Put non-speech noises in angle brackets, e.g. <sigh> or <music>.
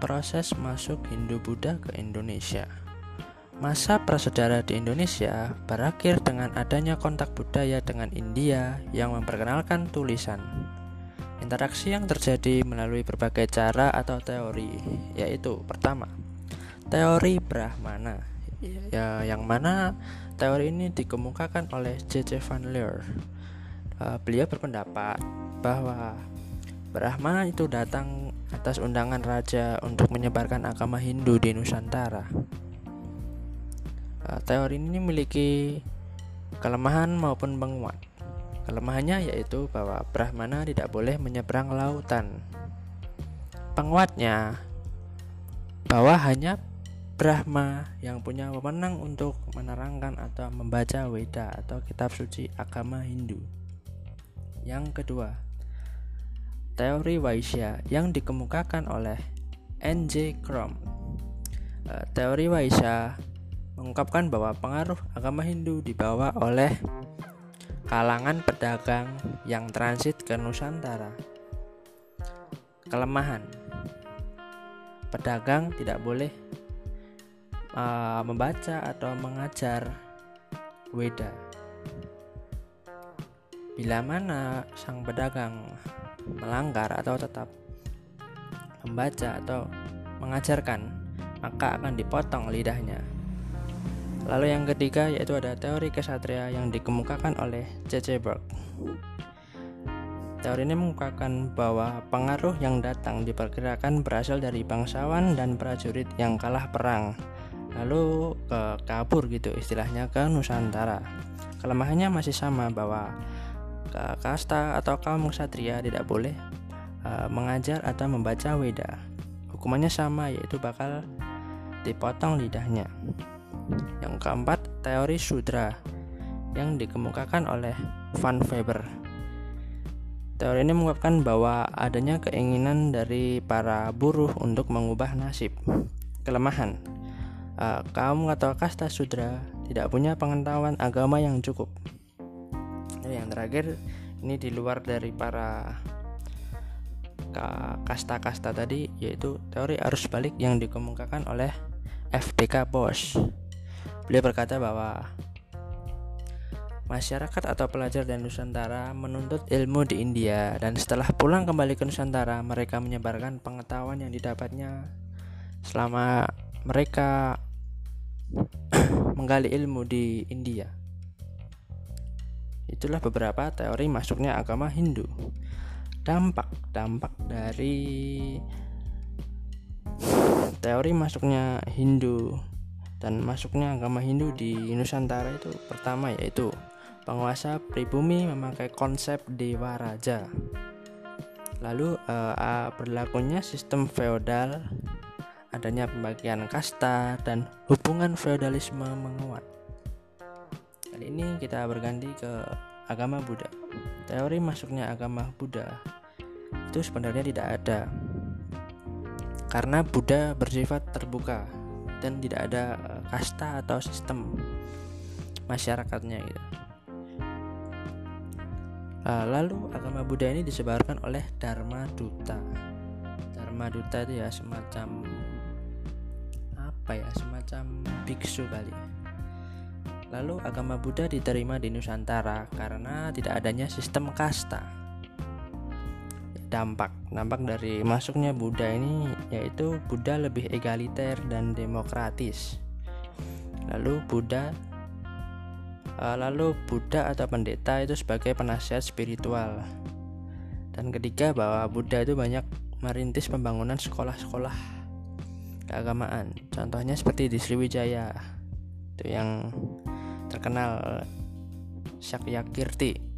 proses masuk Hindu-Buddha ke Indonesia. Masa prasejarah di Indonesia berakhir dengan adanya kontak budaya dengan India yang memperkenalkan tulisan. Interaksi yang terjadi melalui berbagai cara atau teori, yaitu pertama, teori Brahmana, ya, yang mana teori ini dikemukakan oleh J.J. Van Leer. Uh, beliau berpendapat bahwa Brahma itu datang atas undangan raja untuk menyebarkan agama Hindu di Nusantara. Eh, teori ini memiliki kelemahan maupun penguat. Kelemahannya yaitu bahwa Brahmana tidak boleh menyeberang lautan. Penguatnya bahwa hanya Brahma yang punya wewenang untuk menerangkan atau membaca Weda atau kitab suci agama Hindu. Yang kedua, teori Vaishya yang dikemukakan oleh N.J. Crom. Eh, teori Vaishya mengungkapkan bahwa pengaruh agama Hindu dibawa oleh kalangan pedagang yang transit ke Nusantara. Kelemahan pedagang tidak boleh uh, membaca atau mengajar Weda. Bila mana sang pedagang melanggar atau tetap membaca atau mengajarkan, maka akan dipotong lidahnya. Lalu yang ketiga yaitu ada teori kesatria yang dikemukakan oleh C.C. Burke. Teori ini mengungkapkan bahwa pengaruh yang datang diperkirakan berasal dari bangsawan dan prajurit yang kalah perang, lalu ke kabur gitu istilahnya ke Nusantara. Kelemahannya masih sama bahwa kasta atau kaum ksatria tidak boleh uh, mengajar atau membaca Weda. Hukumannya sama yaitu bakal dipotong lidahnya. Yang keempat, teori sudra yang dikemukakan oleh Van Weber. Teori ini mengungkapkan bahwa adanya keinginan dari para buruh untuk mengubah nasib. Kelemahan uh, kaum atau kasta sudra tidak punya pengetahuan agama yang cukup. Dan yang terakhir, ini di luar dari para kasta-kasta tadi yaitu teori arus balik yang dikemukakan oleh FDK Bosch. Beliau berkata bahwa masyarakat atau pelajar dari Nusantara menuntut ilmu di India dan setelah pulang kembali ke Nusantara mereka menyebarkan pengetahuan yang didapatnya selama mereka <coughs> menggali ilmu di India. Itulah beberapa teori masuknya agama Hindu. Dampak dampak dari teori masuknya Hindu dan masuknya agama Hindu di Nusantara itu pertama yaitu penguasa pribumi memakai konsep dewa raja. Lalu uh, berlakunya sistem feodal, adanya pembagian kasta dan hubungan feodalisme menguat. Kali ini kita berganti ke agama Buddha. Teori masuknya agama Buddha itu sebenarnya tidak ada karena Buddha bersifat terbuka dan tidak ada eh, kasta atau sistem masyarakatnya gitu. Uh, lalu agama Buddha ini disebarkan oleh Dharma Duta. Dharma Duta itu ya semacam apa ya semacam biksu kali. Lalu agama Buddha diterima di Nusantara karena tidak adanya sistem kasta. Dampak dampak dari masuknya Buddha ini yaitu Buddha lebih egaliter dan demokratis. Lalu Buddha uh, lalu Buddha atau pendeta itu sebagai penasihat spiritual. Dan ketiga bahwa Buddha itu banyak merintis pembangunan sekolah-sekolah keagamaan. Contohnya seperti di Sriwijaya itu yang terkenal Sakyakirti